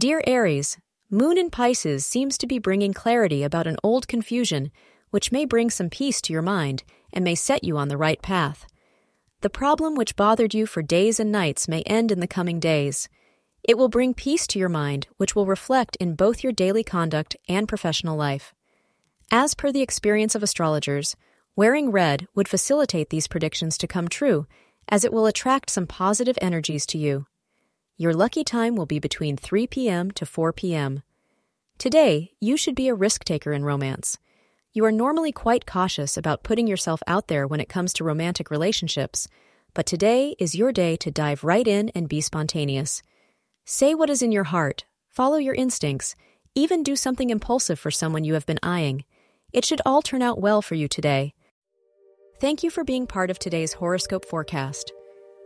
Dear Aries, Moon in Pisces seems to be bringing clarity about an old confusion, which may bring some peace to your mind and may set you on the right path. The problem which bothered you for days and nights may end in the coming days. It will bring peace to your mind, which will reflect in both your daily conduct and professional life. As per the experience of astrologers, wearing red would facilitate these predictions to come true, as it will attract some positive energies to you. Your lucky time will be between 3 p.m. to 4 p.m. Today, you should be a risk taker in romance. You are normally quite cautious about putting yourself out there when it comes to romantic relationships, but today is your day to dive right in and be spontaneous. Say what is in your heart, follow your instincts, even do something impulsive for someone you have been eyeing. It should all turn out well for you today. Thank you for being part of today's horoscope forecast.